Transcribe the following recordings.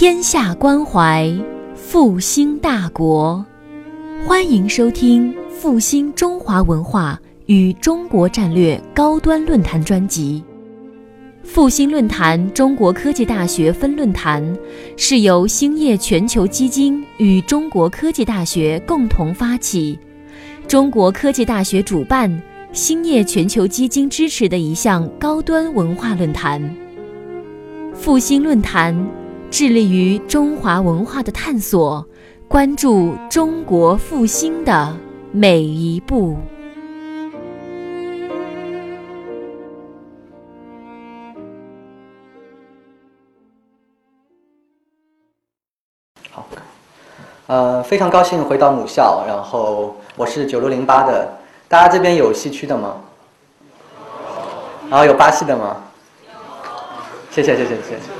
天下关怀，复兴大国。欢迎收听《复兴中华文化与中国战略高端论坛》专辑。复兴论坛中国科技大学分论坛是由兴业全球基金与中国科技大学共同发起，中国科技大学主办，兴业全球基金支持的一项高端文化论坛。复兴论坛致力于中华文化的探索，关注中国复兴的每一步。好，呃，非常高兴回到母校，然后我是九六零八的，大家这边有西区的吗？然后有巴西的吗？谢谢谢谢谢谢。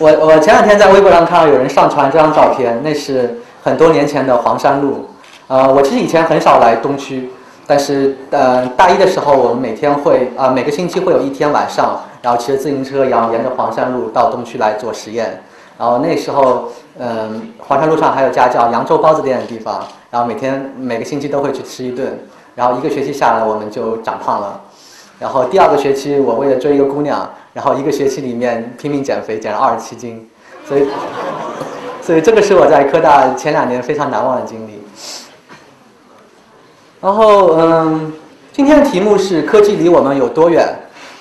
我我前两天在微博上看到有人上传这张照片，那是很多年前的黄山路。呃，我其实以前很少来东区，但是呃大一的时候，我们每天会啊、每个星期会有一天晚上，然后骑着自行车，然后沿着黄山路到东区来做实验。然后那时候，嗯、黄山路上还有家叫扬州包子店的地方，然后每天每个星期都会去吃一顿。然后一个学期下来，我们就长胖了。然后第二个学期，我为了追一个姑娘，然后一个学期里面拼命减肥，减了二十七斤。所以，所以这个是我在科大前两年非常难忘的经历。然后，嗯，今天的题目是科技离我们有多远？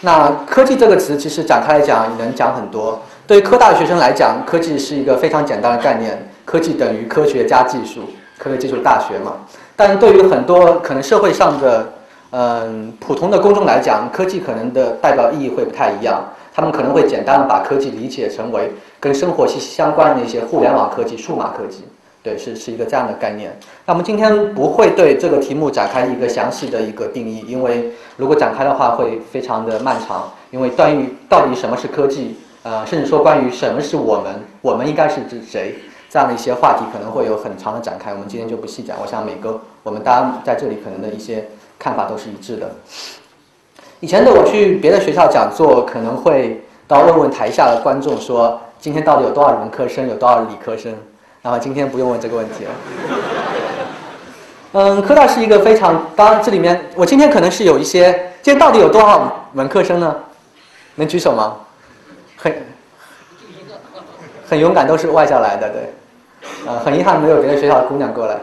那科技这个词其实展开来讲能讲很多。对于科大的学生来讲，科技是一个非常简单的概念，科技等于科学加技术，科学技术大学嘛。但对于很多可能社会上的嗯普通的公众来讲，科技可能的代表意义会不太一样。他们可能会简单的把科技理解成为跟生活息息相关的一些互联网科技、数码科技，对，是是一个这样的概念。那我们今天不会对这个题目展开一个详细的一个定义，因为如果展开的话会非常的漫长。因为关于到底什么是科技，呃，甚至说关于什么是我们，我们应该是指谁？这样的一些话题可能会有很长的展开，我们今天就不细讲。我想每个我们大家在这里可能的一些看法都是一致的。以前的我去别的学校讲座，可能会到问问台下的观众说，今天到底有多少文科生，有多少理科生？然后今天不用问这个问题了。嗯，科大是一个非常，当然这里面我今天可能是有一些，今天到底有多少文科生呢？能举手吗？很很勇敢，都是外校来的，对。呃，很遗憾没有别的学校的姑娘过来。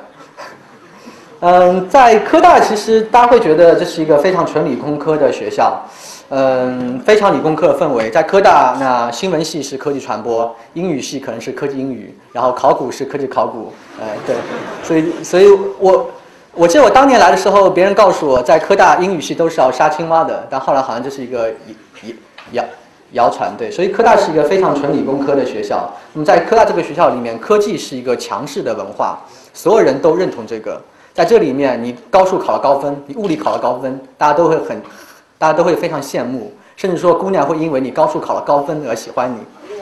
嗯，在科大其实大家会觉得这是一个非常纯理工科的学校，嗯，非常理工科的氛围。在科大，那新闻系是科技传播，英语系可能是科技英语，然后考古是科技考古，呃，对。所以，所以我我记得我当年来的时候，别人告诉我在科大英语系都是要杀青蛙的，但后来好像这是一个谣谣谣传，对。所以科大是一个非常纯理工科的学校。那么在科大这个学校里面，科技是一个强势的文化，所有人都认同这个。在这里面，你高数考了高分，你物理考了高分，大家都会很，大家都会非常羡慕，甚至说姑娘会因为你高数考了高分而喜欢你。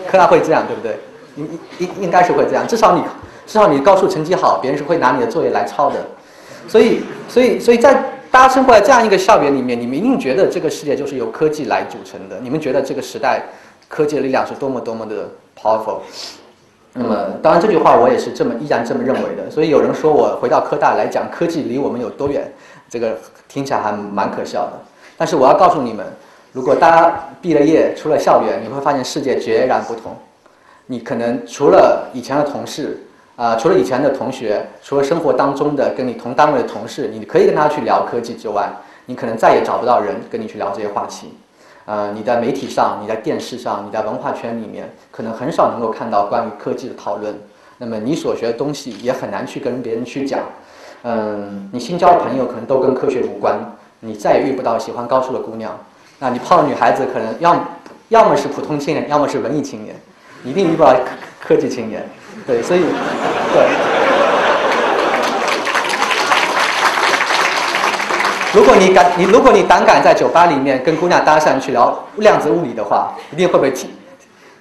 科大会这样，对不对？应应应该是会这样，至少你至少你高数成绩好，别人是会拿你的作业来抄的。所以，所以，所以在大家生活在这样一个校园里面，你们一定觉得这个世界就是由科技来组成的。你们觉得这个时代科技的力量是多么多么的 powerful。那么，当然这句话我也是这么依然这么认为的。所以有人说我回到科大来讲科技离我们有多远，这个听起来还蛮可笑的。但是我要告诉你们，如果大家毕了业出了校园，你会发现世界截然不同。你可能除了以前的同事，啊、除了以前的同学，除了生活当中的跟你同单位的同事，你可以跟他去聊科技之外，你可能再也找不到人跟你去聊这些话题。呃，你在媒体上、你在电视上、你在文化圈里面，可能很少能够看到关于科技的讨论。那么你所学的东西也很难去跟别人去讲。嗯，你新交的朋友可能都跟科学无关，你再也遇不到喜欢高数的姑娘。那你泡的女孩子可能要要么是普通青年，要么是文艺青年，一定遇不到科科技青年。对，所以对。如果你敢，你如果你胆敢在酒吧里面跟姑娘搭讪去聊量子物理的话，一定会被踢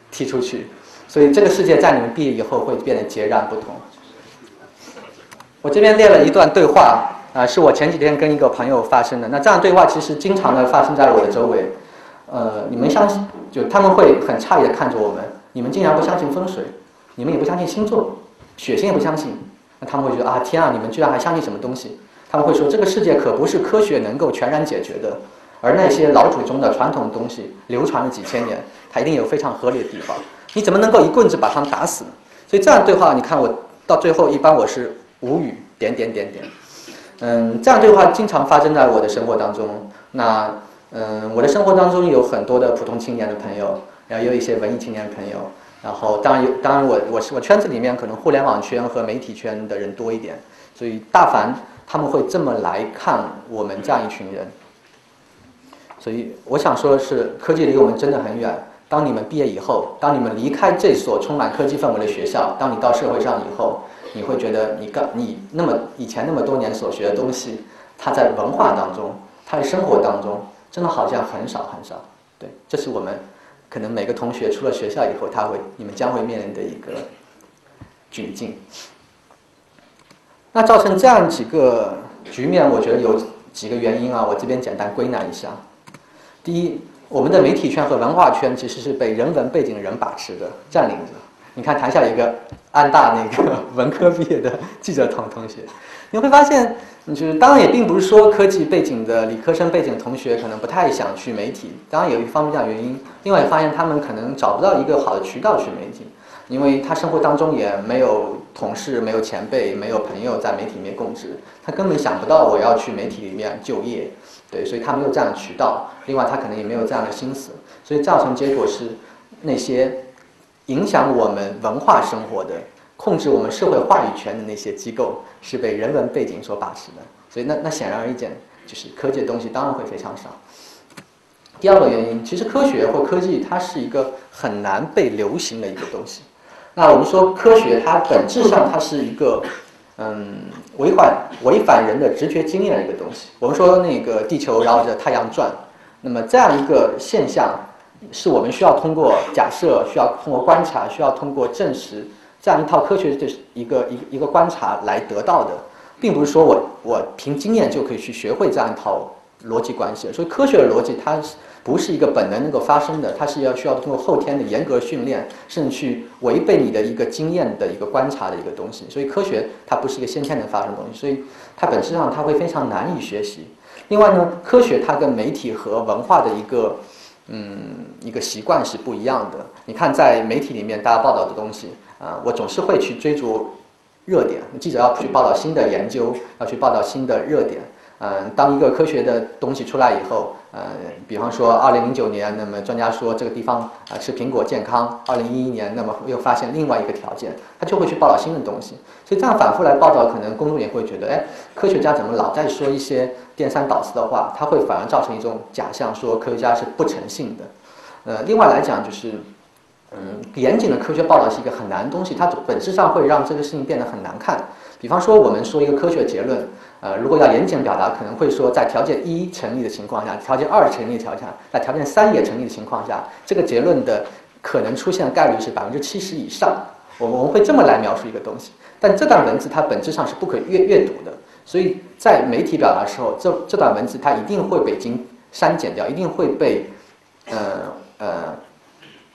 踢出去。所以这个世界在你们毕业以后会变得截然不同。我这边列了一段对话，啊，是我前几天跟一个朋友发生的。那这样对话其实经常的发生在我的周围。呃，你们相信？就他们会很诧异的看着我们，你们竟然不相信风水，你们也不相信星座，血型也不相信。那他们会觉得啊，天啊，你们居然还相信什么东西？他们会说，这个世界可不是科学能够全然解决的，而那些老祖宗的传统东西流传了几千年，它一定有非常合理的地方。你怎么能够一棍子把他们打死呢？所以这样对话，你看我到最后一般我是无语，点点点点。嗯，这样对话经常发生在我的生活当中。那嗯，我的生活当中有很多的普通青年的朋友，然后也有一些文艺青年朋友。然后当然有，当然我我是我圈子里面可能互联网圈和媒体圈的人多一点，所以大凡他们会这么来看我们这样一群人。所以我想说的是，科技离我们真的很远。当你们毕业以后，当你们离开这所充满科技氛围的学校，当你到社会上以后，你会觉得你刚你那么以前那么多年所学的东西，它在文化当中，它在生活当中，真的好像很少很少。对，这是我们可能每个同学出了学校以后，他会你们将会面临的一个窘境。那造成这样几个局面，我觉得有几个原因啊，我这边简单归纳一下。第一。我们的媒体圈和文化圈其实是被人文背景的人把持的、占领着。你看台下一个安大那个文科毕业的记者同同学，你会发现，就是当然也并不是说科技背景的理科生背景同学可能不太想去媒体，当然有一方面这样原因。另外发现他们可能找不到一个好的渠道去媒体，因为他生活当中也没有同事、没有前辈、没有朋友在媒体里面供职，他根本想不到我要去媒体里面就业。对，所以他没有这样的渠道，另外他可能也没有这样的心思，所以造成结果是，那些影响我们文化生活的、控制我们社会话语权的那些机构是被人文背景所把持的，所以那那显而易见，就是科技的东西当然会非常少。第二个原因，其实科学或科技它是一个很难被流行的一个东西。那我们说科学，它本质上它是一个。嗯，违反违反人的直觉经验的一个东西。我们说那个地球绕着太阳转，那么这样一个现象，是我们需要通过假设、需要通过观察、需要通过证实这样一套科学的一个一一个观察来得到的，并不是说我我凭经验就可以去学会这样一套逻辑关系。所以科学的逻辑它是。不是一个本能能够发生的，它是要需要通过后天的严格训练，甚至去违背你的一个经验的一个观察的一个东西。所以科学它不是一个先天能发生的东西，所以它本质上它会非常难以学习。另外呢，科学它跟媒体和文化的一个嗯一个习惯是不一样的。你看在媒体里面大家报道的东西啊，我总是会去追逐热点，记者要去报道新的研究，要去报道新的热点。嗯，当一个科学的东西出来以后，呃，比方说二零零九年，那么专家说这个地方啊吃苹果健康；二零一一年，那么又发现另外一个条件，他就会去报道新的东西。所以这样反复来报道，可能公众也会觉得，哎，科学家怎么老在说一些颠三倒四的话？他会反而造成一种假象，说科学家是不诚信的。呃，另外来讲就是。嗯，严谨的科学报道是一个很难的东西，它本质上会让这个事情变得很难看。比方说，我们说一个科学结论，呃，如果要严谨表达，可能会说在条件一成立的情况下，条件二成立的条件，在条件三也成立的情况下，这个结论的可能出现的概率是百分之七十以上。我们我们会这么来描述一个东西，但这段文字它本质上是不可阅阅读的，所以在媒体表达的时候，这这段文字它一定会被经删减掉，一定会被呃呃。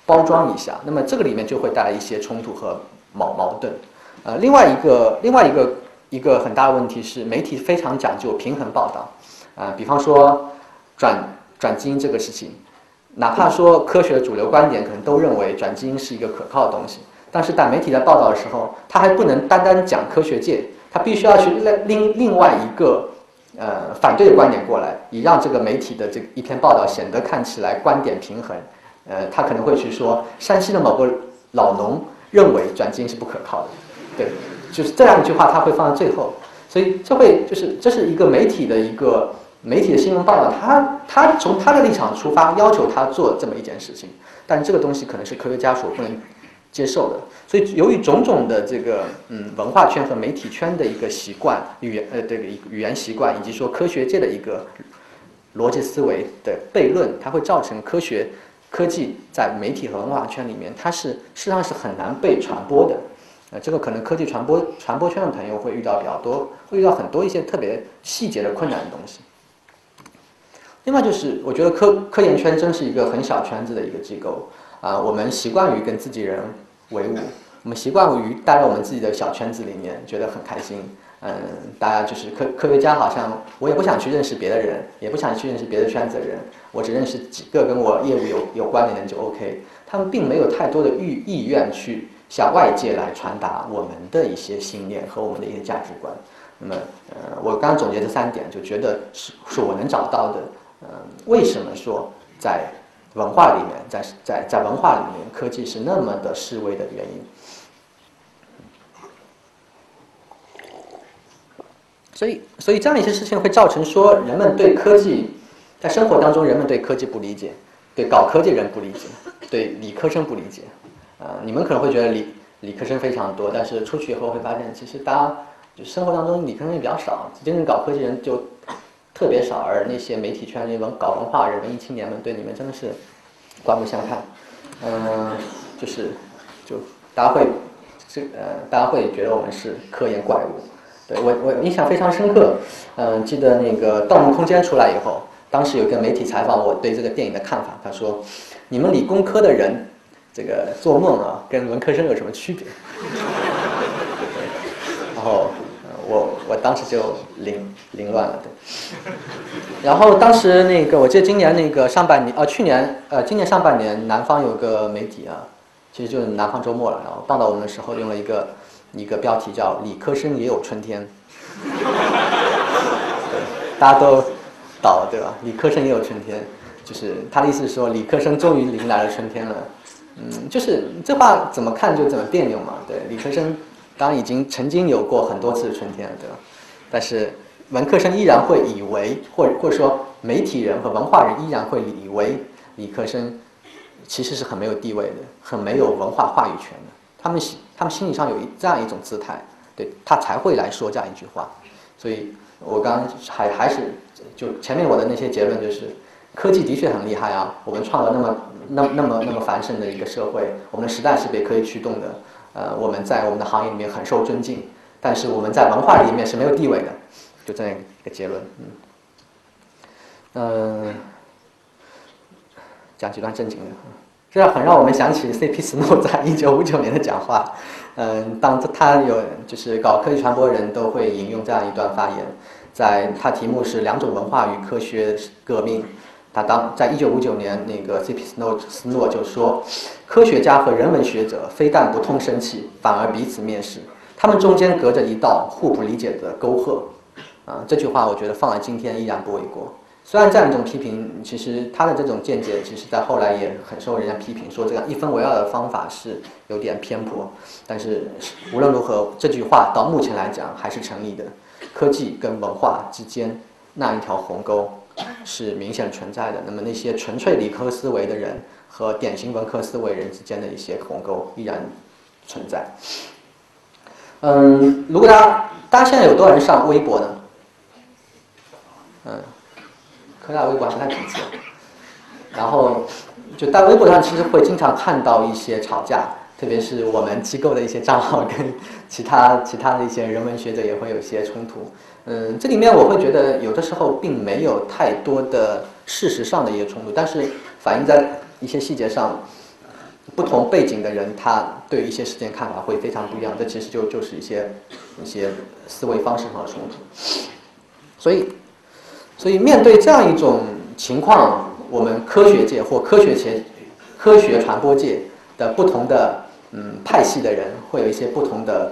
包装一下，那么这个里面就会带来一些冲突和矛矛盾。呃，另外一个另外一个一个很大的问题是，媒体非常讲究平衡报道。啊，比方说转转基因这个事情，哪怕说科学的主流观点可能都认为转基因是一个可靠的东西，但是在媒体在报道的时候，他还不能单单讲科学界，他必须要去另另外一个呃反对的观点过来，以让这个媒体的这一篇报道显得看起来观点平衡。呃，他可能会去说，山西的某个老农认为转基因是不可靠的，对，就是这样一句话，他会放在最后，所以这会就是这是一个媒体的一个媒体的新闻报道，他他从他的立场出发，要求他做这么一件事情，但这个东西可能是科学家所不能接受的，所以由于种种的这个嗯文化圈和媒体圈的一个习惯语言呃这个语言习惯，以及说科学界的一个逻辑思维的悖论，它会造成科学。科技在媒体和文化圈里面，它是事实上是很难被传播的。呃，这个可能科技传播传播圈的朋友会遇到比较多，会遇到很多一些特别细节的困难的东西。另外就是，我觉得科科研圈真是一个很小圈子的一个机构啊，我们习惯于跟自己人为伍，我们习惯于待在我们自己的小圈子里面，觉得很开心。嗯，大家就是科科学家，好像我也不想去认识别的人，也不想去认识别的圈子的人，我只认识几个跟我业务有有关联的就 OK。他们并没有太多的意意愿去向外界来传达我们的一些信念和我们的一些价值观。那么，呃，我刚总结这三点，就觉得是是我能找到的。嗯，为什么说在文化里面，在在在文化里面，科技是那么的示威的原因？所以，所以这样一些事情会造成说，人们对科技在生活当中，人们对科技不理解，对搞科技人不理解，对理科生不理解。啊，你们可能会觉得理理科生非常多，但是出去以后会发现，其实大家就生活当中理科生也比较少，真正搞科技人就特别少。而那些媒体圈、那文搞文化人、文艺青年们，对你们真的是刮目相看。嗯，就是就大家会这呃，大家会觉得我们是科研怪物。对我，我印象非常深刻。嗯，记得那个《盗梦空间》出来以后，当时有一个媒体采访我对这个电影的看法，他说：“你们理工科的人，这个做梦啊，跟文科生有什么区别？” 然后我我当时就凌凌乱了，对。然后当时那个，我记得今年那个上半年，呃，去年，呃，今年上半年，南方有个媒体啊，其实就是南方周末了，然后报道我们的时候用了一个。一个标题叫“理科生也有春天”，大家都倒了，对吧？理科生也有春天，就是他的意思是说，理科生终于迎来了春天了。嗯，就是这话怎么看就怎么别扭嘛。对，理科生当然已经曾经有过很多次春天了，对吧？但是文科生依然会以为，或或者说媒体人和文化人依然会以为理科生其实是很没有地位的，很没有文化话语权的。他们心，他们心理上有一这样一种姿态，对他才会来说这样一句话。所以我刚刚还还是就前面我的那些结论就是，科技的确很厉害啊，我们创造那么那那么那么繁盛的一个社会，我们的时代是被科技驱动的。呃，我们在我们的行业里面很受尊敬，但是我们在文化里面是没有地位的，就这样一个结论。嗯，嗯，讲几段正经的。这很让我们想起 C.P. Snow 在一九五九年的讲话。嗯，当他有就是搞科技传播人都会引用这样一段发言，在他题目是两种文化与科学革命。他当在一九五九年，那个 C.P. Snow 斯诺就说，科学家和人文学者非但不通生气，反而彼此蔑视，他们中间隔着一道互不理解的沟壑。啊，这句话我觉得放在今天依然不为过。虽然这样一种批评，其实他的这种见解，其实在后来也很受人家批评，说这样一分为二的方法是有点偏颇。但是无论如何，这句话到目前来讲还是成立的。科技跟文化之间那一条鸿沟是明显存在的。那么那些纯粹理科思维的人和典型文科思维人之间的一些鸿沟依然存在。嗯，如果大家大家现在有多少人上微博呢？嗯。科大微博还不太普及，然后就在微博上，其实会经常看到一些吵架，特别是我们机构的一些账号跟其他其他的一些人文学者也会有一些冲突。嗯，这里面我会觉得有的时候并没有太多的事实上的一些冲突，但是反映在一些细节上，不同背景的人他对一些事件看法会非常不一样。这其实就就是一些一些思维方式上的冲突，所以。所以，面对这样一种情况，我们科学界或科学前、科学传播界的不同的嗯派系的人，会有一些不同的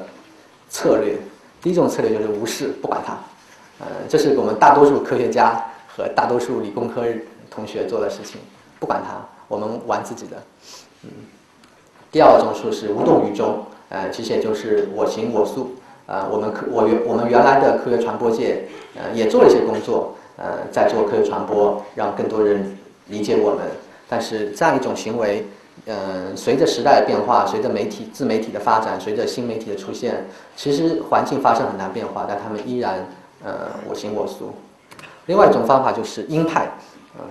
策略。第一种策略就是无视，不管它，呃，这是我们大多数科学家和大多数理工科同学做的事情，不管它，我们玩自己的。嗯。第二种说是无动于衷，呃，其实也就是我行我素。啊，我们科我原我们原来的科学传播界，呃，也做了一些工作。呃，在做科学传播，让更多人理解我们。但是这样一种行为，嗯，随着时代的变化，随着媒体自媒体的发展，随着新媒体的出现，其实环境发生很大变化，但他们依然呃我行我素。另外一种方法就是鹰派，啊，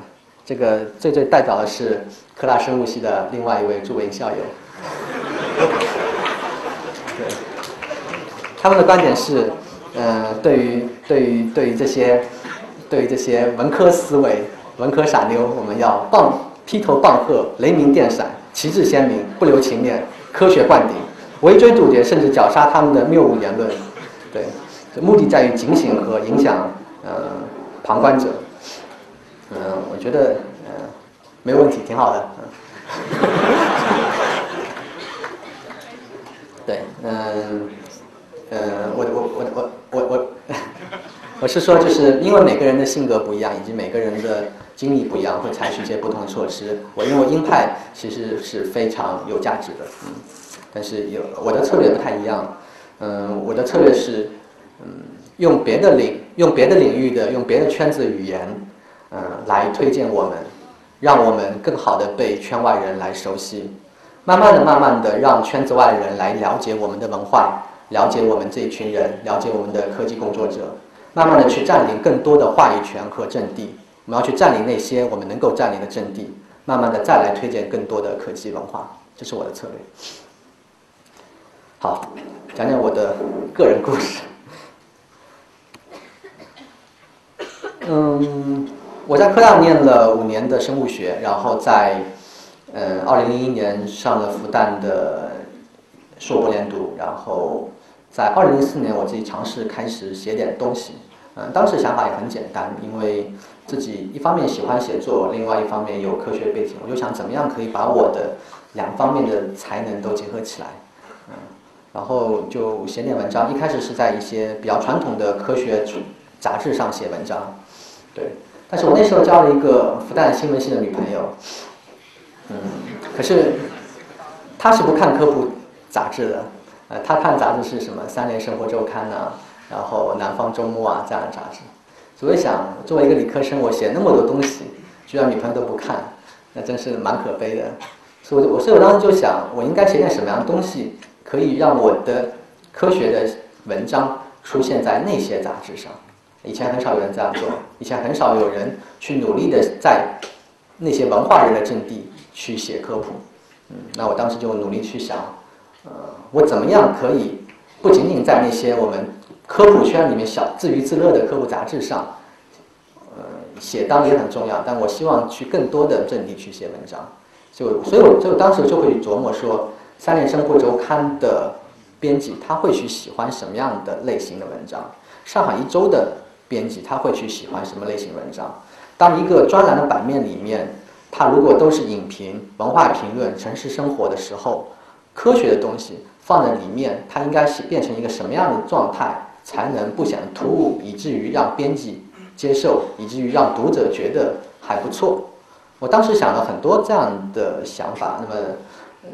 这个最最代表的是科大生物系的另外一位著名校友。对。他们的观点是，呃，对于对于对于这些对于这些文科思维、文科傻妞，我们要棒劈头棒喝、雷鸣电闪、旗帜鲜明、不留情面、科学灌顶、围追堵截，甚至绞杀他们的谬误言论。对，目的在于警醒和影响呃旁观者。嗯，我觉得嗯没问题，挺好的。对，嗯，呃，我我我我我我，我 是说，就是因为每个人的性格不一样，以及每个人的经历不一样，会采取一些不同的措施。我认为鹰派其实是非常有价值的，嗯，但是有我的策略不太一样，嗯，我的策略是，嗯，用别的领用别的领域的用别的圈子的语言，嗯，来推荐我们，让我们更好的被圈外人来熟悉。慢慢的、慢慢的，让圈子外人来了解我们的文化，了解我们这一群人，了解我们的科技工作者，慢慢的去占领更多的话语权和阵地。我们要去占领那些我们能够占领的阵地，慢慢的再来推荐更多的科技文化，这是我的策略。好，讲讲我的个人故事。嗯，我在科大念了五年的生物学，然后在。嗯，二零零一年上了复旦的硕博连读，然后在二零零四年我自己尝试开始写点东西。嗯，当时想法也很简单，因为自己一方面喜欢写作，另外一方面有科学背景，我就想怎么样可以把我的两方面的才能都结合起来。嗯，然后就写点文章，一开始是在一些比较传统的科学杂志上写文章，对。但是我那时候交了一个复旦新闻系的女朋友。嗯，可是她是不看科普杂志的，呃，她看杂志是什么《三联生活周刊》呐，然后《南方周末》啊这样的杂志。所以想，作为一个理科生，我写那么多东西，居然女朋友都不看，那真是蛮可悲的。所以，我所以我当时就想，我应该写点什么样的东西，可以让我的科学的文章出现在那些杂志上。以前很少有人这样做，以前很少有人去努力的在那些文化人的阵地。去写科普，嗯，那我当时就努力去想，呃，我怎么样可以不仅仅在那些我们科普圈里面小自娱自乐的科普杂志上，呃，写当然也很重要，但我希望去更多的阵地去写文章，就所以我就当时就会琢磨说，三联生活周刊的编辑他会去喜欢什么样的类型的文章，上海一周的编辑他会去喜欢什么类型文章，当一个专栏的版面里面。它如果都是影评、文化评论、城市生活的时候，科学的东西放在里面，它应该是变成一个什么样的状态，才能不显突兀，以至于让编辑接受，以至于让读者觉得还不错。我当时想了很多这样的想法，那么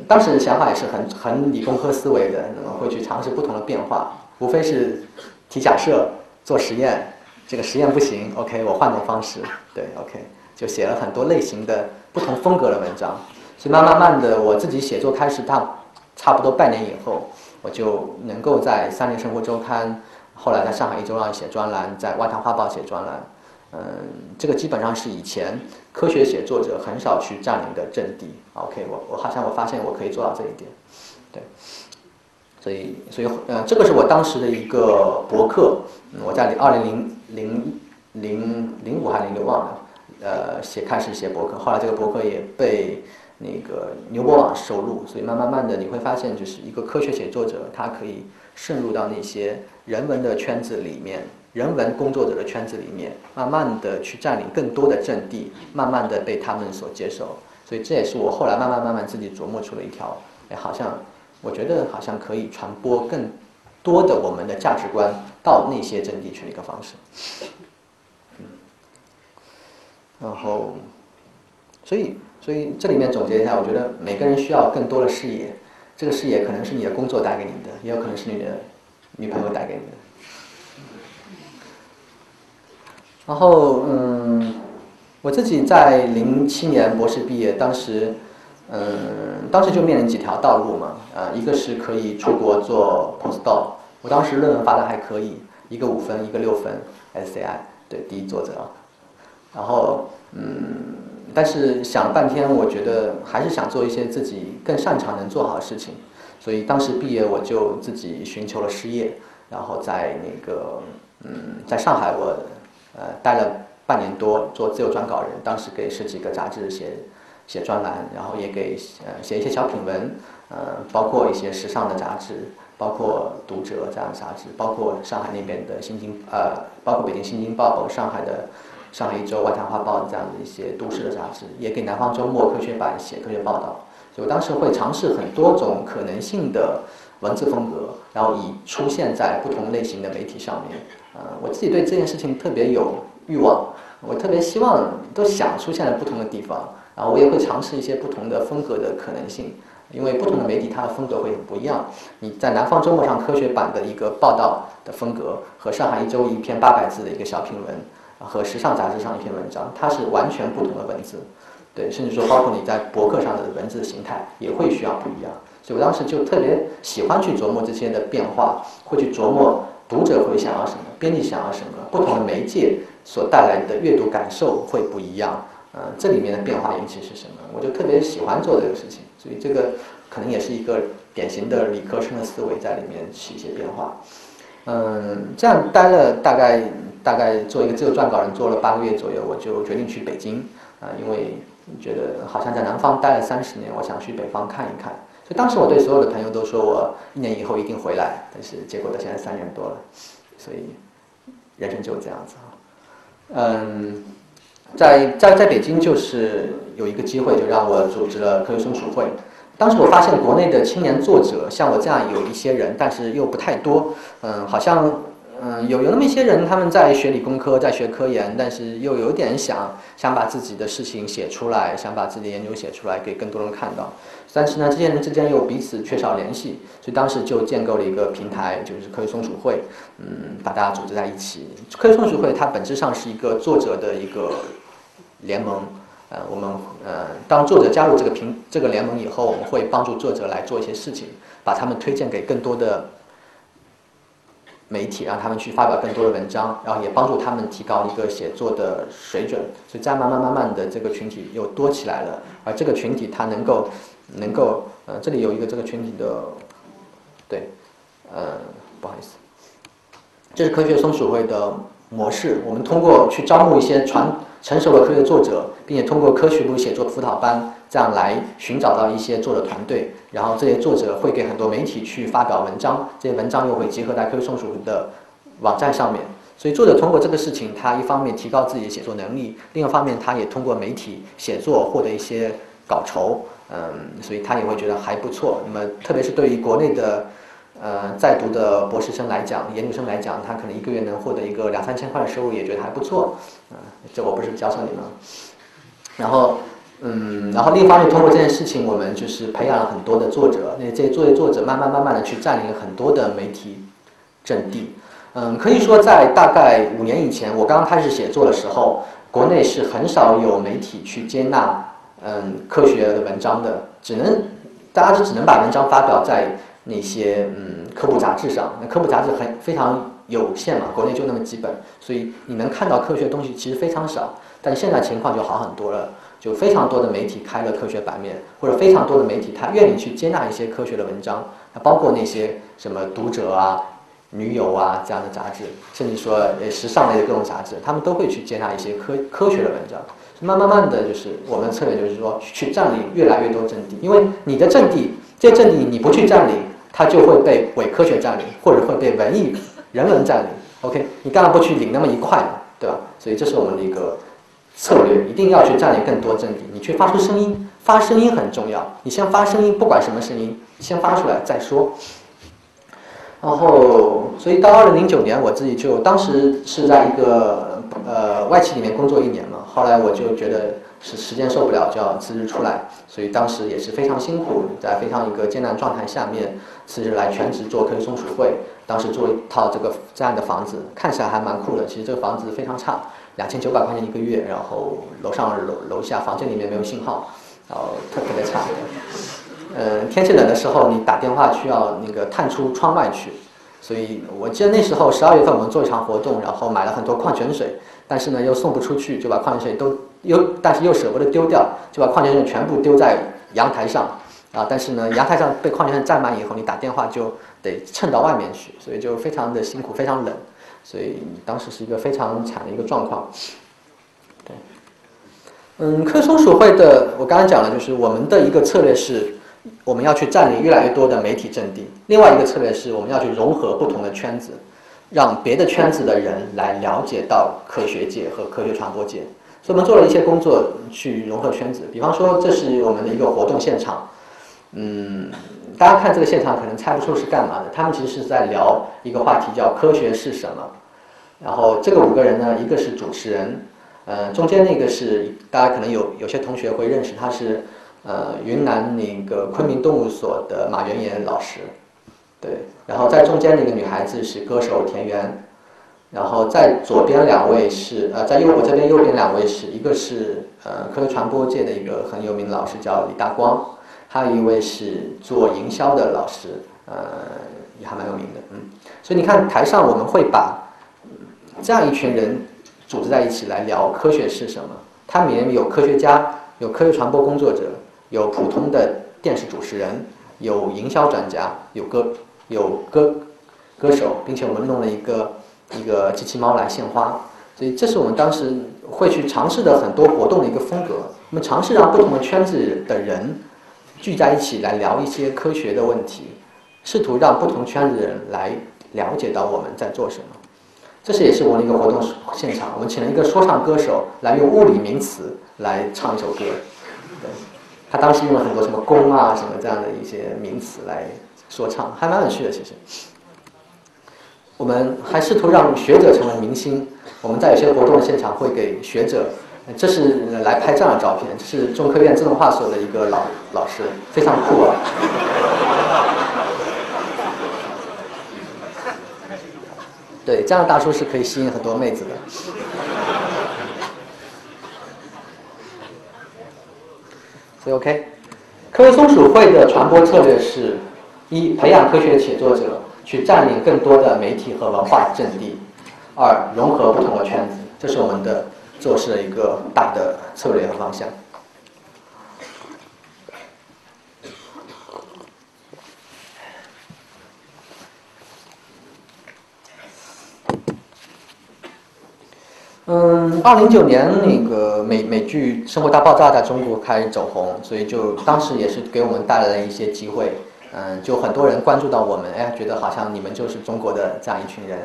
当时的想法也是很很理工科思维的，那么会去尝试不同的变化，无非是提假设、做实验，这个实验不行，OK，我换种方式，对，OK。就写了很多类型的不同风格的文章，所以慢慢慢的，我自己写作开始，到差不多半年以后，我就能够在《三联生活周刊》，后来在上海一周上写专栏，在《外滩画报》写专栏，嗯，这个基本上是以前科学写作者很少去占领的阵地。OK，我我好像我发现我可以做到这一点，对，所以所以呃，这个是我当时的一个博客，我在二零零零零零五还是零六忘了。呃，写开始写博客，后来这个博客也被那个牛博网收录，所以慢慢慢的你会发现，就是一个科学写作者，他可以渗入到那些人文的圈子里面，人文工作者的圈子里面，慢慢的去占领更多的阵地，慢慢的被他们所接受。所以这也是我后来慢慢慢慢自己琢磨出了一条，哎，好像我觉得好像可以传播更多的我们的价值观到那些阵地去的一个方式。嗯然后，所以，所以这里面总结一下，我觉得每个人需要更多的视野，这个视野可能是你的工作带给你的，也有可能是你的女朋友带给你的。然后，嗯，我自己在零七年博士毕业，当时，嗯，当时就面临几条道路嘛，呃，一个是可以出国做 postdoc，我当时论文发的还可以，一个五分，一个六分，SCI，对，第一作者。然后，嗯，但是想了半天，我觉得还是想做一些自己更擅长、能做好的事情。所以当时毕业，我就自己寻求了失业。然后在那个嗯，在上海我呃待了半年多，做自由撰稿人，当时给十几个杂志写写专栏，然后也给呃写一些小品文，呃，包括一些时尚的杂志，包括读者这样的杂志，包括上海那边的新京呃，包括北京新京报，上海的上海一周、外滩画报这样的一些都市的杂志，也给南方周末科学版写科学报道。就当时会尝试很多种可能性的文字风格，然后以出现在不同类型的媒体上面。呃，我自己对这件事情特别有欲望，我特别希望都想出现在不同的地方，然后我也会尝试一些不同的风格的可能性，因为不同的媒体它的风格会很不一样。你在南方周末上科学版的一个报道的风格，和上海一周一篇八百字的一个小评文，和时尚杂志上一篇文章，它是完全不同的文字。对，甚至说包括你在博客上的文字形态也会需要不一样，所以我当时就特别喜欢去琢磨这些的变化，会去琢磨读者会想要什么，编辑想要什么，不同的媒介所带来的阅读感受会不一样，呃，这里面的变化引起是什么？我就特别喜欢做这个事情，所以这个可能也是一个典型的理科生的思维在里面起一些变化，嗯，这样待了大概大概做一个自由撰稿人做了八个月左右，我就决定去北京啊，因为。觉得好像在南方待了三十年，我想去北方看一看。所以当时我对所有的朋友都说我一年以后一定回来，但是结果到现在三年多了，所以人生就是这样子啊。嗯，在在在北京就是有一个机会，就让我组织了科学松鼠会。当时我发现国内的青年作者像我这样有一些人，但是又不太多。嗯，好像。嗯，有有那么一些人，他们在学理工科，在学科研，但是又有点想想把自己的事情写出来，想把自己的研究写出来，给更多人看到。但是呢，这些人之间又彼此缺少联系，所以当时就建构了一个平台，就是科学松鼠会，嗯，把大家组织在一起。科学松鼠会它本质上是一个作者的一个联盟，呃，我们呃，当作者加入这个平这个联盟以后，我们会帮助作者来做一些事情，把他们推荐给更多的。媒体让他们去发表更多的文章，然后也帮助他们提高一个写作的水准，所以这样慢慢慢慢的这个群体又多起来了。而这个群体它能够能够呃，这里有一个这个群体的，对，呃，不好意思，这是科学松鼠会的模式。我们通过去招募一些传成熟的科学作者，并且通过科学部写作辅导班。这样来寻找到一些作者团队，然后这些作者会给很多媒体去发表文章，这些文章又会结合在 QQ 松鼠的网站上面。所以作者通过这个事情，他一方面提高自己的写作能力，另一方面他也通过媒体写作获得一些稿酬，嗯，所以他也会觉得还不错。那么特别是对于国内的呃在读的博士生来讲，研究生来讲，他可能一个月能获得一个两三千块的收入，也觉得还不错。嗯，这我不是教唆你们，然后。嗯，然后另一方面，通过这件事情，我们就是培养了很多的作者。那这些作业作者慢慢慢慢的去占领很多的媒体阵地。嗯，可以说在大概五年以前，我刚刚开始写作的时候，国内是很少有媒体去接纳嗯科学的文章的，只能大家就只能把文章发表在那些嗯科普杂志上。那科普杂志很非常有限嘛，国内就那么几本，所以你能看到科学的东西其实非常少。但现在情况就好很多了。就非常多的媒体开了科学版面，或者非常多的媒体他愿意去接纳一些科学的文章，包括那些什么读者啊、女友啊这样的杂志，甚至说呃时尚类的各种杂志，他们都会去接纳一些科科学的文章。慢慢慢的就是我们的策略就是说去占领越来越多阵地，因为你的阵地这阵地你不去占领，它就会被伪科学占领，或者会被文艺人文占领。OK，你干嘛不去领那么一块呢？对吧？所以这是我们的一个。策略一定要去占领更多阵地，你去发出声音，发声音很重要。你先发声音，不管什么声音，先发出来再说。然后，所以到二零零九年，我自己就当时是在一个呃外企里面工作一年嘛，后来我就觉得是时间受不了，就要辞职出来。所以当时也是非常辛苦，在非常一个艰难状态下面辞职来全职做科学松鼠会。当时做一套这个这样的房子，看起来还蛮酷的，其实这个房子非常差。两千九百块钱一个月，然后楼上楼楼下房间里面没有信号，然后特特别差。嗯，天气冷的时候，你打电话需要那个探出窗外去。所以我记得那时候十二月份我们做一场活动，然后买了很多矿泉水，但是呢又送不出去，就把矿泉水都又但是又舍不得丢掉，就把矿泉水全部丢在阳台上，啊，但是呢，阳台上被矿泉水占满以后，你打电话就得蹭到外面去，所以就非常的辛苦，非常冷，所以当时是一个非常惨的一个状况。对，嗯，科松鼠会的，我刚刚讲了，就是我们的一个策略是，我们要去占领越来越多的媒体阵地；另外一个策略是，我们要去融合不同的圈子，让别的圈子的人来了解到科学界和科学传播界。所以我们做了一些工作去融合圈子，比方说，这是我们的一个活动现场。嗯，大家看这个现场可能猜不出是干嘛的。他们其实是在聊一个话题，叫“科学是什么”。然后这个五个人呢，一个是主持人，呃，中间那个是大家可能有有些同学会认识，他是呃云南那个昆明动物所的马元岩老师，对。然后在中间那个女孩子是歌手田园，然后在左边两位是呃在右我这边右边两位是一个是呃科学传播界的一个很有名的老师叫李大光。还有一位是做营销的老师，呃，也还蛮有名的，嗯。所以你看台上我们会把这样一群人组织在一起来聊科学是什么。它里面有科学家，有科学传播工作者，有普通的电视主持人，有营销专家，有歌有歌歌手，并且我们弄了一个一个机器猫来献花。所以这是我们当时会去尝试的很多活动的一个风格。我们尝试让不同的圈子的人。聚在一起来聊一些科学的问题，试图让不同圈子的人来了解到我们在做什么。这是也是我们一个活动现场，我们请了一个说唱歌手来用物理名词来唱一首歌。对，他当时用了很多什么弓啊什么这样的一些名词来说唱，还蛮有趣的。其实，我们还试图让学者成为明星。我们在有些活动的现场会给学者。这是来拍这样的照片，这是中科院自动化所的一个老老师，非常酷啊！对，这样的大叔是可以吸引很多妹子的。所以 OK，科学松鼠会的传播策略是：一、培养科学写作者，去占领更多的媒体和文化阵地；二、融合不同的圈子，这是我们的。做事的一个大的策略和方向。嗯，二零一九年那个美美剧《生活大爆炸》在中国开始走红，所以就当时也是给我们带来了一些机会。嗯，就很多人关注到我们，哎，觉得好像你们就是中国的这样一群人。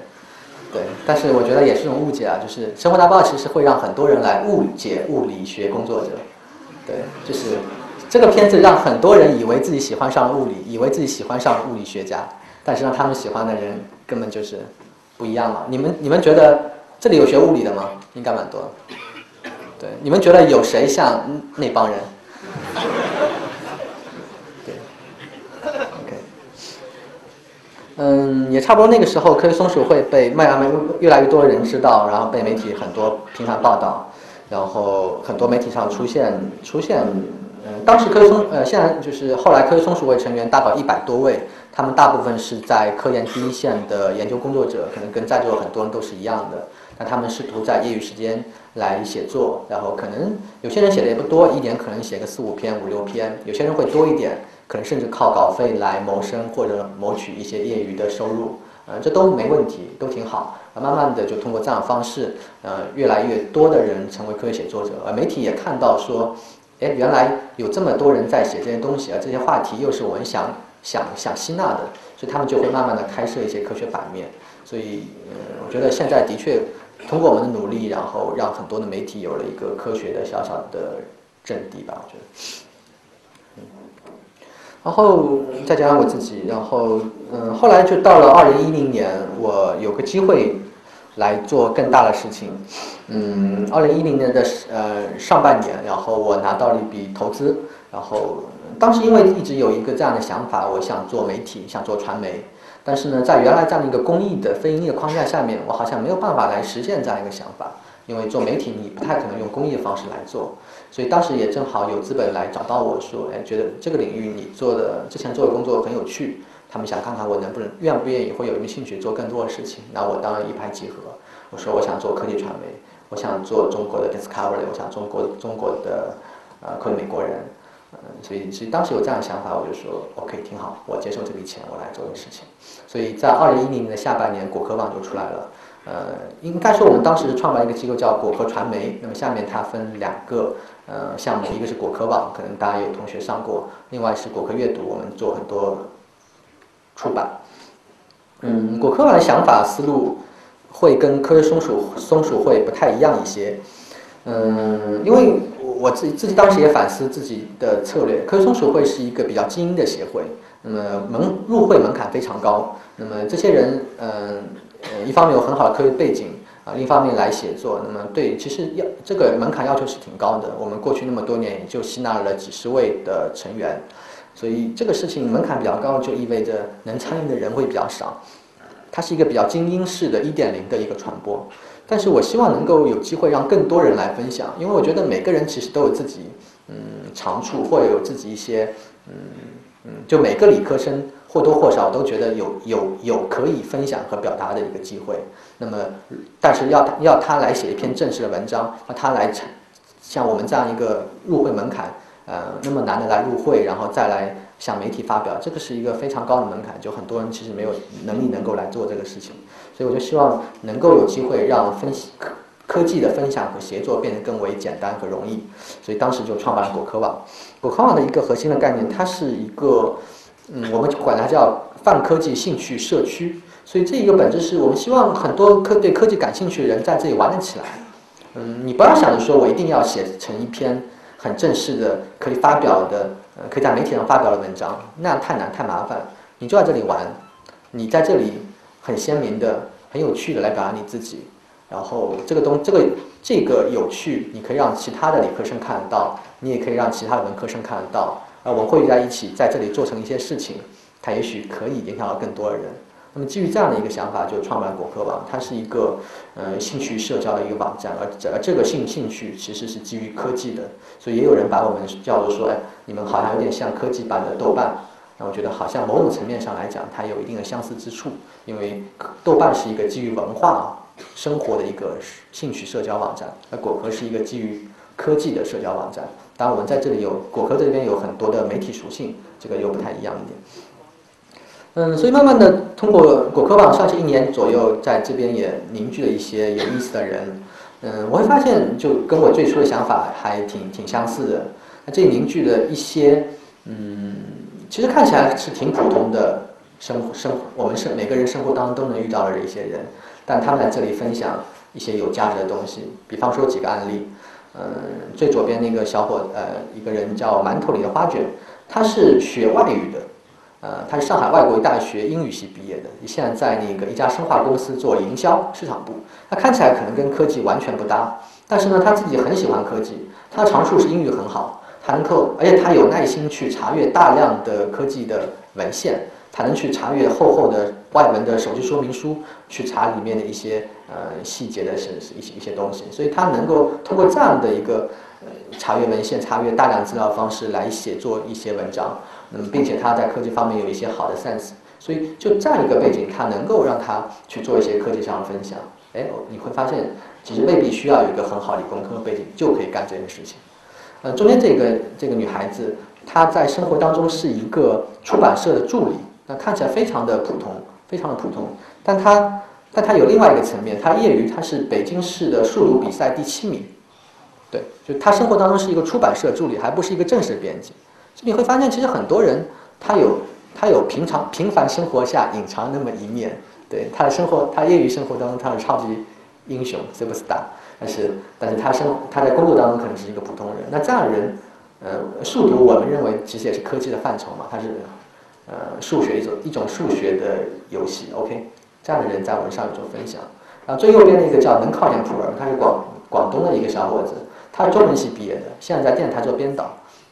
对，但是我觉得也是一种误解啊，就是《生活大爆炸》其实会让很多人来误解物理学工作者。对，就是这个片子让很多人以为自己喜欢上了物理，以为自己喜欢上了物理学家，但是让他们喜欢的人根本就是不一样嘛。你们你们觉得这里有学物理的吗？应该蛮多。对，你们觉得有谁像那帮人？嗯，也差不多那个时候，科学松鼠会被迈阿密越来越多的人知道，然后被媒体很多频繁报道，然后很多媒体上出现出现，嗯，当时科学松呃，现在就是后来科学松鼠会成员大概一百多位，他们大部分是在科研第一线的研究工作者，可能跟在座很多人都是一样的，那他们试图在业余时间来写作，然后可能有些人写的也不多，一年可能写个四五篇、五六篇，有些人会多一点。可能甚至靠稿费来谋生，或者谋取一些业余的收入，呃，这都没问题，都挺好。慢慢的就通过这样的方式，呃，越来越多的人成为科学写作者，而媒体也看到说，哎，原来有这么多人在写这些东西，啊这些话题又是我们想想想吸纳的，所以他们就会慢慢的开设一些科学版面。所以，呃，我觉得现在的确通过我们的努力，然后让很多的媒体有了一个科学的小小的阵地吧，我觉得。然后再讲讲我自己，然后嗯，后来就到了二零一零年，我有个机会来做更大的事情。嗯，二零一零年的呃上半年，然后我拿到了一笔投资，然后当时因为一直有一个这样的想法，我想做媒体，想做传媒，但是呢，在原来这样的一个公益的非盈利框架下面，我好像没有办法来实现这样一个想法，因为做媒体你不太可能用公益的方式来做。所以当时也正好有资本来找到我说，哎，觉得这个领域你做的之前做的工作很有趣，他们想看看我能不能愿不愿意，会有没有兴趣做更多的事情。那我当然一拍即合，我说我想做科技传媒，我想做中国的 Discovery，我想中国中国的呃科技美国人，嗯，所以其实当时有这样的想法，我就说 OK 挺好，我接受这笔钱，我来做这个事情。所以在二零一零年的下半年，果壳网就出来了。呃，应该说我们当时创办一个机构叫果壳传媒，那么下面它分两个呃项目，一个是果壳网，可能大家有同学上过；另外是果壳阅读，我们做很多出版。嗯，果壳网的想法思路会跟科学松鼠松鼠会不太一样一些。嗯，因为我自己自己当时也反思自己的策略，科学松鼠会是一个比较精英的协会，那么门入会门槛非常高，那么这些人嗯。呃，一方面有很好的科学背景啊，另一方面来写作，那么对，其实要这个门槛要求是挺高的。我们过去那么多年也就吸纳了几十位的成员，所以这个事情门槛比较高，就意味着能参与的人会比较少。它是一个比较精英式的一点零的一个传播，但是我希望能够有机会让更多人来分享，因为我觉得每个人其实都有自己嗯长处，或者有自己一些嗯嗯，就每个理科生。或多或少都觉得有有有可以分享和表达的一个机会，那么，但是要要他来写一篇正式的文章，让他来像我们这样一个入会门槛，呃，那么难的来入会，然后再来向媒体发表，这个是一个非常高的门槛，就很多人其实没有能力能够来做这个事情，所以我就希望能够有机会让分析科科技的分享和协作变得更为简单和容易，所以当时就创办了果壳网。果壳网的一个核心的概念，它是一个。嗯，我们管它叫泛科技兴趣社区，所以这一个本质是我们希望很多科对科技感兴趣的人在这里玩得起来。嗯，你不要想着说我一定要写成一篇很正式的可以发表的，呃，可以在媒体上发表的文章，那样太难太麻烦。你就在这里玩，你在这里很鲜明的、很有趣的来表达你自己，然后这个东这个这个有趣，你可以让其他的理科生看得到，你也可以让其他的文科生看得到。啊，我们汇聚在一起，在这里做成一些事情，它也许可以影响到更多的人。那么基于这样的一个想法，就创办果壳网。它是一个呃兴趣社交的一个网站，而这这个兴兴趣其实是基于科技的，所以也有人把我们叫做说，哎，你们好像有点像科技版的豆瓣。那我觉得好像某种层面上来讲，它有一定的相似之处，因为豆瓣是一个基于文化生活的一个兴趣社交网站，而果壳是一个基于科技的社交网站。当然，我们在这里有果壳这边有很多的媒体属性，这个又不太一样一点。嗯，所以慢慢的通过果壳网算是一年左右，在这边也凝聚了一些有意思的人。嗯，我会发现就跟我最初的想法还挺挺相似的。那这凝聚了一些，嗯，其实看起来是挺普通的生生，我们生每个人生活当中都能遇到的一些人，但他们在这里分享一些有价值的东西。比方说几个案例。嗯，最左边那个小伙，呃，一个人叫馒头里的花卷，他是学外语的，呃，他是上海外国语大学英语系毕业的，现在在那个一家生化公司做营销市场部。他看起来可能跟科技完全不搭，但是呢，他自己很喜欢科技，他的长处是英语很好，他能够，而且他有耐心去查阅大量的科技的文献。他能去查阅厚厚的外文的手机说明书，去查里面的一些呃细节的是是一些一些东西，所以他能够通过这样的一个呃查阅文献、查阅大量资料方式来写作一些文章，嗯，并且他在科技方面有一些好的 sense，所以就这样一个背景，他能够让他去做一些科技上的分享。哎，你会发现其实未必需要有一个很好理工科背景就可以干这件事情。呃，中间这个这个女孩子，她在生活当中是一个出版社的助理。那看起来非常的普通，非常的普通，但她，但他有另外一个层面，他业余他是北京市的数独比赛第七名，对，就他生活当中是一个出版社助理，还不是一个正式编辑，所以你会发现，其实很多人他有他有平常平凡生活下隐藏那么一面，对他的生活，他业余生活当中他是超级英雄 super star，但是但是他生他在工作当中可能是一个普通人，那这样人，呃，数独我们认为其实也是科技的范畴嘛，它是。呃，数学一种一种数学的游戏，OK，这样的人在我们上有做分享。然后最右边那个叫能靠点普洱，他是广广东的一个小伙子，他是中文系毕业的，现在在电台做编导。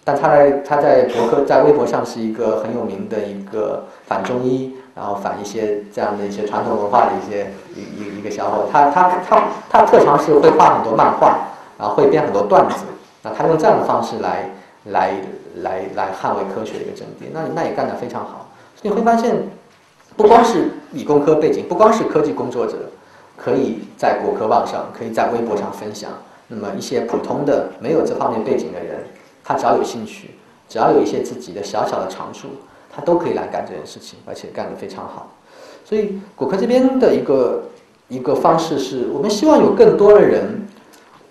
但他在他在博客在微博上是一个很有名的一个反中医，然后反一些这样的一些传统文化的一些一一一个小伙。他他他他特长是会画很多漫画，然后会编很多段子。那他用这样的方式来来。来来捍卫科学的一个阵地，那那也干得非常好。你会发现，不光是理工科背景，不光是科技工作者，可以在果壳网上，可以在微博上分享。那么一些普通的没有这方面背景的人，他只要有兴趣，只要有一些自己的小小的长处，他都可以来干这件事情，而且干得非常好。所以果壳这边的一个一个方式是我们希望有更多的人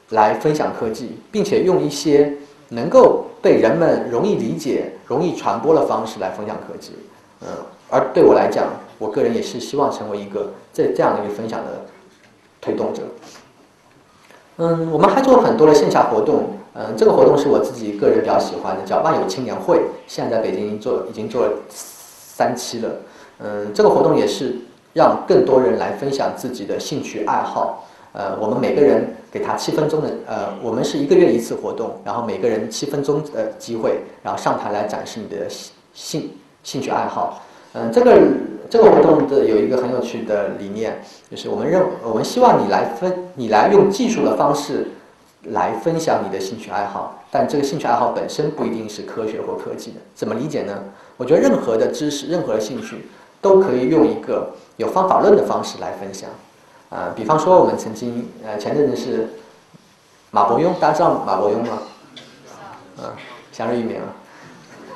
来分享科技，并且用一些能够被人们容易理解、容易传播的方式来分享科技。嗯，而对我来讲，我个人也是希望成为一个这这样的一个分享的推动者。嗯，我们还做了很多的线下活动。嗯，这个活动是我自己个人比较喜欢的，叫万有青年会。现在在北京做已经做了三期了。嗯，这个活动也是让更多人来分享自己的兴趣爱好。呃，我们每个人给他七分钟的，呃，我们是一个月一次活动，然后每个人七分钟的机会，然后上台来展示你的兴兴趣爱好。嗯，这个这个活动的有一个很有趣的理念，就是我们认我们希望你来分，你来用技术的方式来分享你的兴趣爱好，但这个兴趣爱好本身不一定是科学或科技的。怎么理解呢？我觉得任何的知识，任何的兴趣。都可以用一个有方法论的方式来分享，啊，比方说我们曾经呃前阵子是马伯庸，大家知道马伯庸吗？啊，祥瑞一名，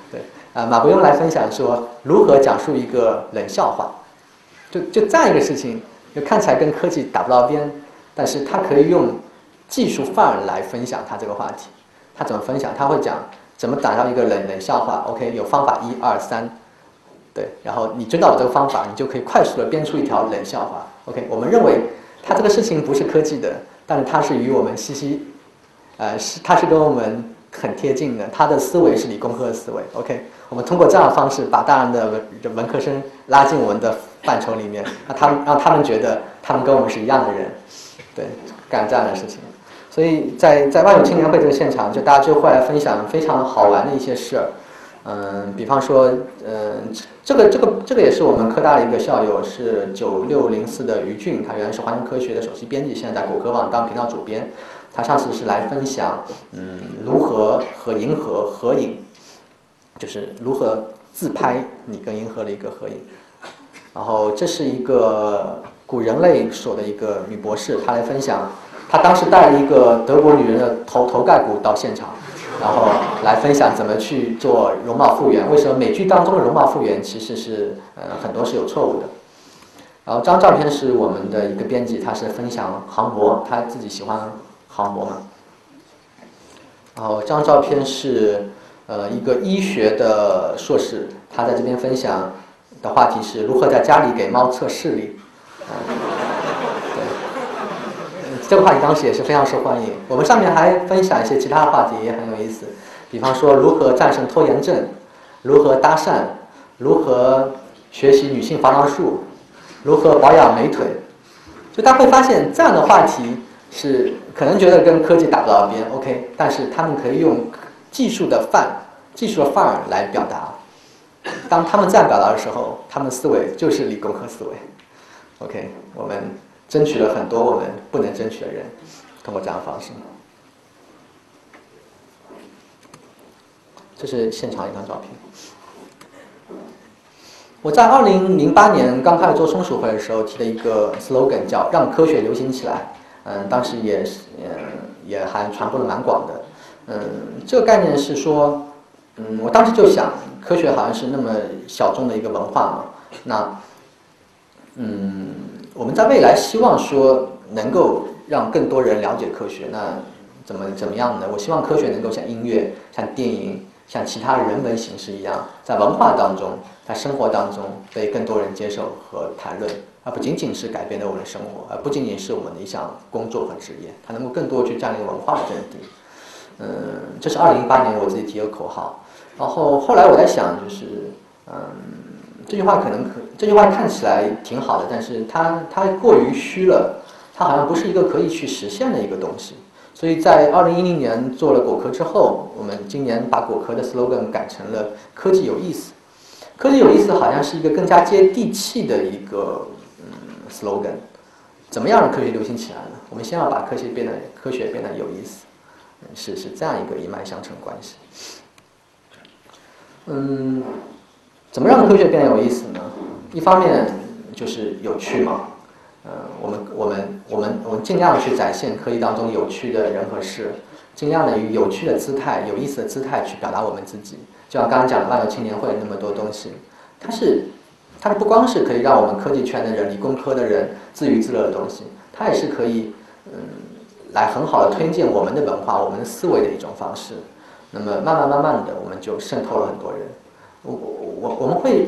对，啊马伯庸来分享说如何讲述一个冷笑话，就就这样一个事情，就看起来跟科技打不到边，但是他可以用技术范儿来分享他这个话题，他怎么分享？他会讲怎么打造一个冷冷笑话，OK，有方法一二三。对，然后你知道我这个方法，你就可以快速的编出一条冷笑话。OK，我们认为他这个事情不是科技的，但是它是与我们息息，呃，是它是跟我们很贴近的。他的思维是理工科的思维。OK，我们通过这样的方式把大量的文文科生拉进我们的范畴里面，让他们让他们觉得他们跟我们是一样的人，对，干这样的事情。所以在在万有青年会这个现场，就大家就会来分享非常好玩的一些事儿。嗯，比方说，嗯，这个这个这个也是我们科大的一个校友，是九六零四的于俊，他原来是环境科学的首席编辑，现在在果壳网当频道主编。他上次是来分享，嗯，如何和银河合影，就是如何自拍你跟银河的一个合影。然后这是一个古人类所的一个女博士，她来分享，她当时带了一个德国女人的头头盖骨到现场。然后来分享怎么去做容貌复原？为什么美剧当中的容貌复原其实是呃很多是有错误的？然后这张照片是我们的一个编辑，他是分享航模，他自己喜欢航模嘛。然后这张照片是呃一个医学的硕士，他在这边分享的话题是如何在家里给猫测视力。这个话题当时也是非常受欢迎。我们上面还分享一些其他的话题，也很有意思。比方说，如何战胜拖延症，如何搭讪，如何学习女性防狼术，如何保养美腿。就大家会发现，这样的话题是可能觉得跟科技打不到边，OK，但是他们可以用技术的范、技术的范儿来表达。当他们这样表达的时候，他们的思维就是理工科思维。OK，我们。争取了很多我们不能争取的人，通过这样方式。这是现场一张照片。我在二零零八年刚开始做松鼠会的时候提的一个 slogan 叫“让科学流行起来”。嗯，当时也是嗯也还传播的蛮广的。嗯，这个概念是说，嗯，我当时就想，科学好像是那么小众的一个文化嘛，那嗯。我们在未来希望说能够让更多人了解科学，那怎么怎么样呢？我希望科学能够像音乐、像电影、像其他人文形式一样，在文化当中、在生活当中被更多人接受和谈论，而不仅仅是改变了我们的生活，而不仅仅是我们的一项工作和职业，它能够更多去占领文化的阵地。嗯，这是二零一八年我自己提的口号。然后后来我在想，就是嗯。这句话可能可，这句话看起来挺好的，但是它它过于虚了，它好像不是一个可以去实现的一个东西。所以在二零一零年做了果壳之后，我们今年把果壳的 slogan 改成了“科技有意思”。科技有意思好像是一个更加接地气的一个嗯 slogan。怎么样让科学流行起来呢？我们先要把科学变得科学变得有意思，是是这样一个一脉相承关系。嗯。怎么让科学变得有意思呢？一方面就是有趣嘛，嗯，我们我们我们我们尽量去展现科技当中有趣的人和事，尽量的以有趣的姿态、有意思的姿态去表达我们自己。就像刚刚讲的万有青年会那么多东西，它是它是不光是可以让我们科技圈的人、理工科的人自娱自乐的东西，它也是可以嗯来很好的推荐我们的文化、我们的思维的一种方式。那么慢慢慢慢的，我们就渗透了很多人。我我我我们会。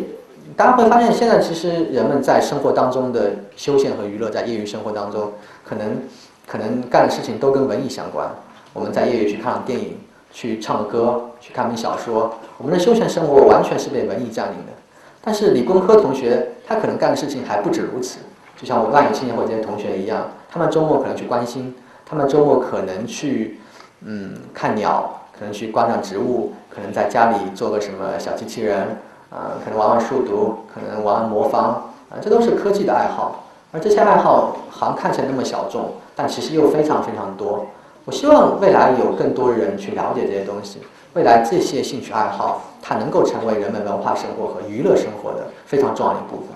大家会发现，现在其实人们在生活当中的休闲和娱乐，在业余生活当中，可能可能干的事情都跟文艺相关。我们在业余去看电影、去唱歌、去看本小说，我们的休闲生活完全是被文艺占领的。但是理工科同学，他可能干的事情还不止如此。就像我万有青年会这些同学一样，他们周末可能去关心，他们周末可能去嗯看鸟，可能去观赏植物，可能在家里做个什么小机器人。啊，可能玩玩数独，可能玩玩魔方，啊，这都是科技的爱好。而这些爱好好像看起来那么小众，但其实又非常非常多。我希望未来有更多人去了解这些东西，未来这些兴趣爱好，它能够成为人们文化生活和娱乐生活的非常重要的一部分。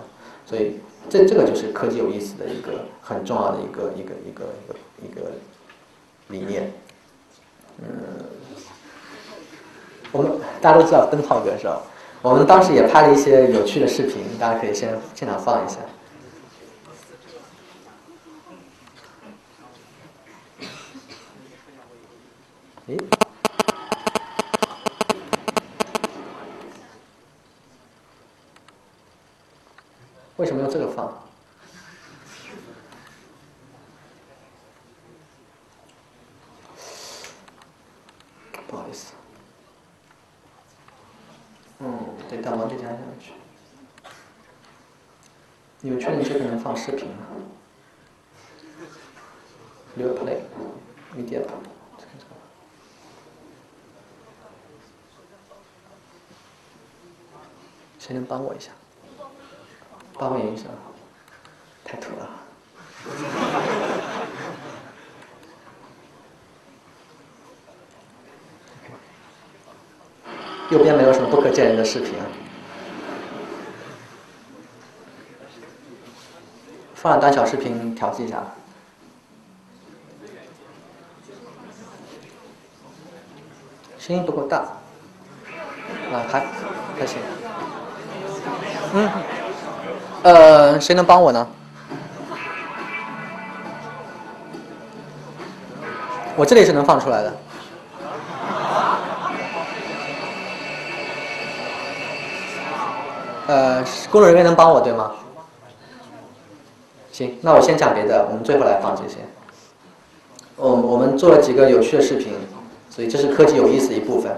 所以，这这个就是科技有意思的一个很重要的一个一个一个一个一个理念。嗯，我们大家都知道灯泡歌是吧？我们当时也拍了一些有趣的视频，大家可以先现场放一下。诶，为什么用这个放？不好意思。嗯，对，到往这加上去。你们确定这个能放视频吗？New play, media. 谁能帮我一下？帮我演一下，太土了。右边没有什么不可见人的视频，放了短小视频调剂一下，声音不够大，啊还还行，嗯，呃谁能帮我呢？我这里是能放出来的。呃，工作人员能帮我对吗？行，那我先讲别的，我们最后来放这些。我我们做了几个有趣的视频，所以这是科技有意思的一部分。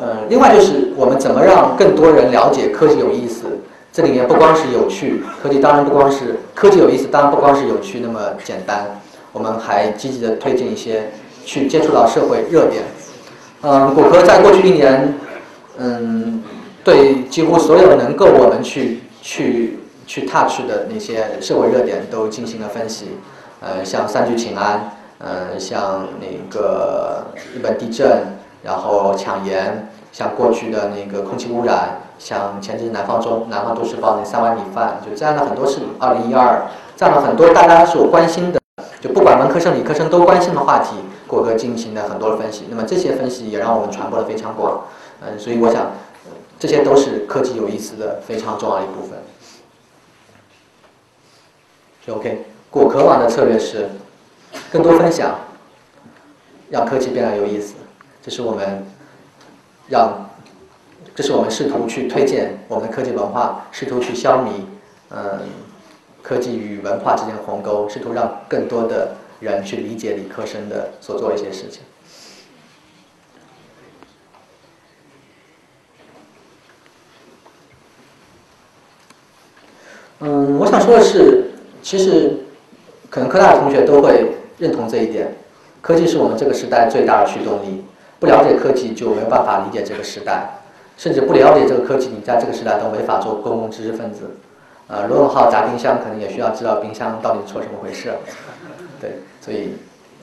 呃，另外就是我们怎么让更多人了解科技有意思？这里面不光是有趣，科技当然不光是科技有意思，当然不光是有趣那么简单。我们还积极的推进一些去接触到社会热点。嗯，果壳在过去一年，嗯。对几乎所有能够我们去去去 touch 的那些社会热点都进行了分析，呃，像三聚氰胺，嗯，像那个日本地震，然后抢盐，像过去的那个空气污染，像前阵南方中南方都市报那三碗米饭，就占了很多是二零一二，占了很多大家所关心的，就不管文科生理科生都关心的话题，果哥进行了很多的分析，那么这些分析也让我们传播的非常广，嗯，所以我想。这些都是科技有意思的非常重要的一部分。就 OK，果壳网的策略是更多分享，让科技变得有意思。这是我们让，这是我们试图去推荐我们的科技文化，试图去消弭嗯科技与文化之间的鸿沟，试图让更多的人去理解理科生的所做一些事情。嗯，我想说的是，其实可能科大的同学都会认同这一点。科技是我们这个时代最大的驱动力，不了解科技就没有办法理解这个时代，甚至不了解这个科技，你在这个时代都没法做公共知识分子。呃，罗永浩砸冰箱，可能也需要知道冰箱到底错什么回事。对，所以，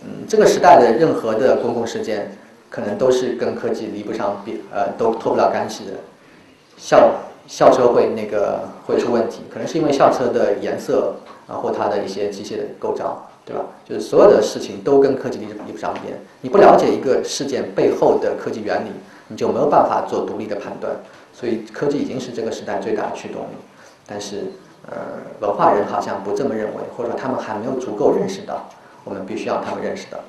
嗯，这个时代的任何的公共事件，可能都是跟科技离不上边，呃，都脱不了干系的。效校车会那个会出问题，可能是因为校车的颜色啊或它的一些机械的构造，对吧？就是所有的事情都跟科技离离不上边。你不了解一个事件背后的科技原理，你就没有办法做独立的判断。所以科技已经是这个时代最大的驱动力，但是呃文化人好像不这么认为，或者说他们还没有足够认识到，我们必须要他们认识到。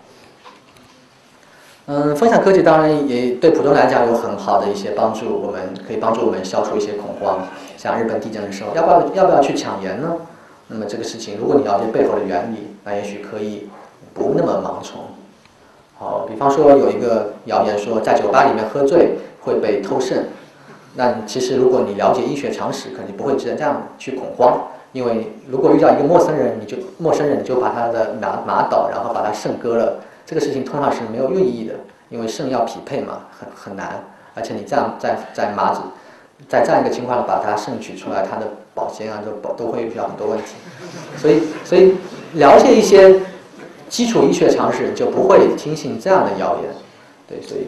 嗯，分享科技当然也对普通来讲有很好的一些帮助，我们可以帮助我们消除一些恐慌。像日本地震的时候，要不要要不要去抢盐呢？那么这个事情，如果你了解背后的原理，那也许可以不那么盲从。好，比方说有一个谣言说，在酒吧里面喝醉会被偷肾。那其实如果你了解医学常识，肯定不会这样去恐慌。因为如果遇到一个陌生人，你就陌生人你就把他的马马倒，然后把他肾割了。这个事情通常是没有用意义的，因为肾要匹配嘛，很很难，而且你这样在在麻子，在这样一个情况把它肾取出来，它的保鲜啊都保都会遇到很多问题，所以所以了解一些基础医学常识，就不会听信这样的谣言，对，所以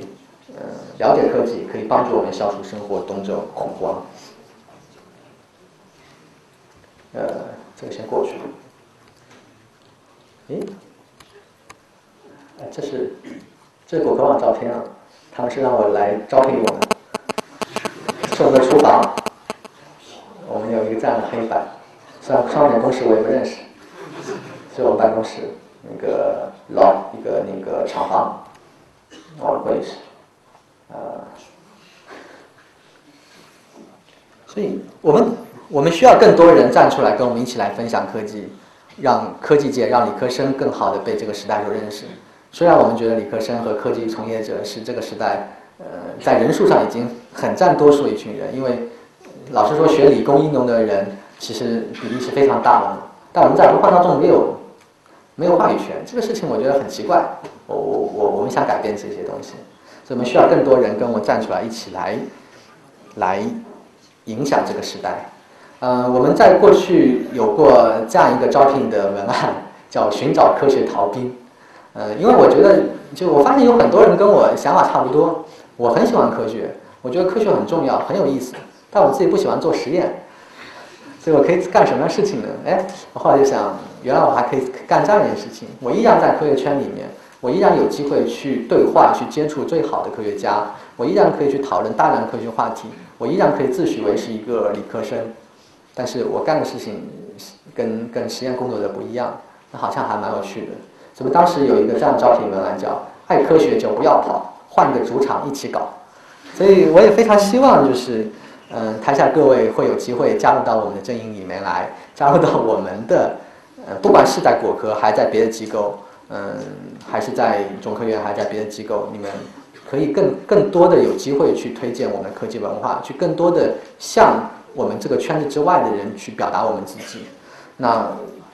嗯，了解科技可以帮助我们消除生活中这种恐慌，呃，这个先过去，诶。这是这是果壳网照片啊，他们是让我来招聘我们，是我们的厨房，我们有一个这样的黑板，虽然上面公司我也不认识，是我们办公室那个老一个那个厂房，我的会议室，呃，所以我们我们需要更多人站出来跟我们一起来分享科技，让科技界让理科生更好的被这个时代所认识。虽然我们觉得理科生和科技从业者是这个时代，呃，在人数上已经很占多数一群人，因为老实说，学理工应用的人其实比例是非常大的。但我们在文化当中没有没有话语权，这个事情我觉得很奇怪。我我我我们想改变这些东西，所以我们需要更多人跟我站出来，一起来来影响这个时代。呃，我们在过去有过这样一个招聘的文案，叫“寻找科学逃兵”。呃，因为我觉得，就我发现有很多人跟我想法差不多。我很喜欢科学，我觉得科学很重要，很有意思。但我自己不喜欢做实验，所以我可以干什么事情呢？哎，我后来就想，原来我还可以干这样一件事情。我依然在科学圈里面，我依然有机会去对话、去接触最好的科学家，我依然可以去讨论大量科学话题，我依然可以自诩为是一个理科生。但是我干的事情跟跟实验工作者不一样，那好像还蛮有趣的。所以当时有一个这样的招聘文案叫“爱科学就不要跑，换个主场一起搞”。所以我也非常希望，就是嗯，台下各位会有机会加入到我们的阵营里面来，加入到我们的，呃，不管是在果科，还在别的机构，嗯，还是在中科院，还在别的机构，你们可以更更多的有机会去推荐我们的科技文化，去更多的向我们这个圈子之外的人去表达我们自己。那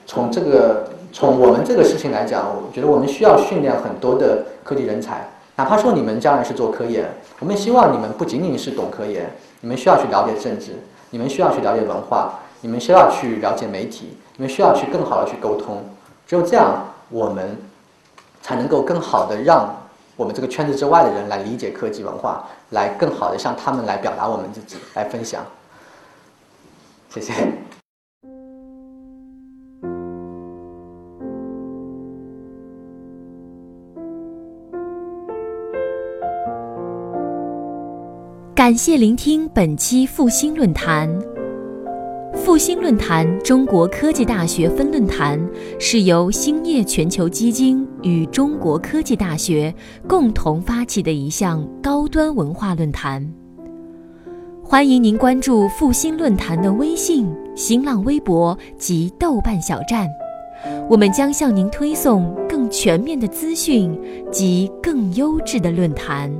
从这个。从我们这个事情来讲，我觉得我们需要训练很多的科技人才，哪怕说你们将来是做科研，我们希望你们不仅仅是懂科研，你们需要去了解政治，你们需要去了解文化，你们需要去了解媒体，你们需要去更好的去沟通。只有这样，我们才能够更好的让我们这个圈子之外的人来理解科技文化，来更好的向他们来表达我们自己，来分享。谢谢。感谢聆听本期复兴论坛。复兴论坛中国科技大学分论坛是由兴业全球基金与中国科技大学共同发起的一项高端文化论坛。欢迎您关注复兴论坛的微信、新浪微博及豆瓣小站，我们将向您推送更全面的资讯及更优质的论坛。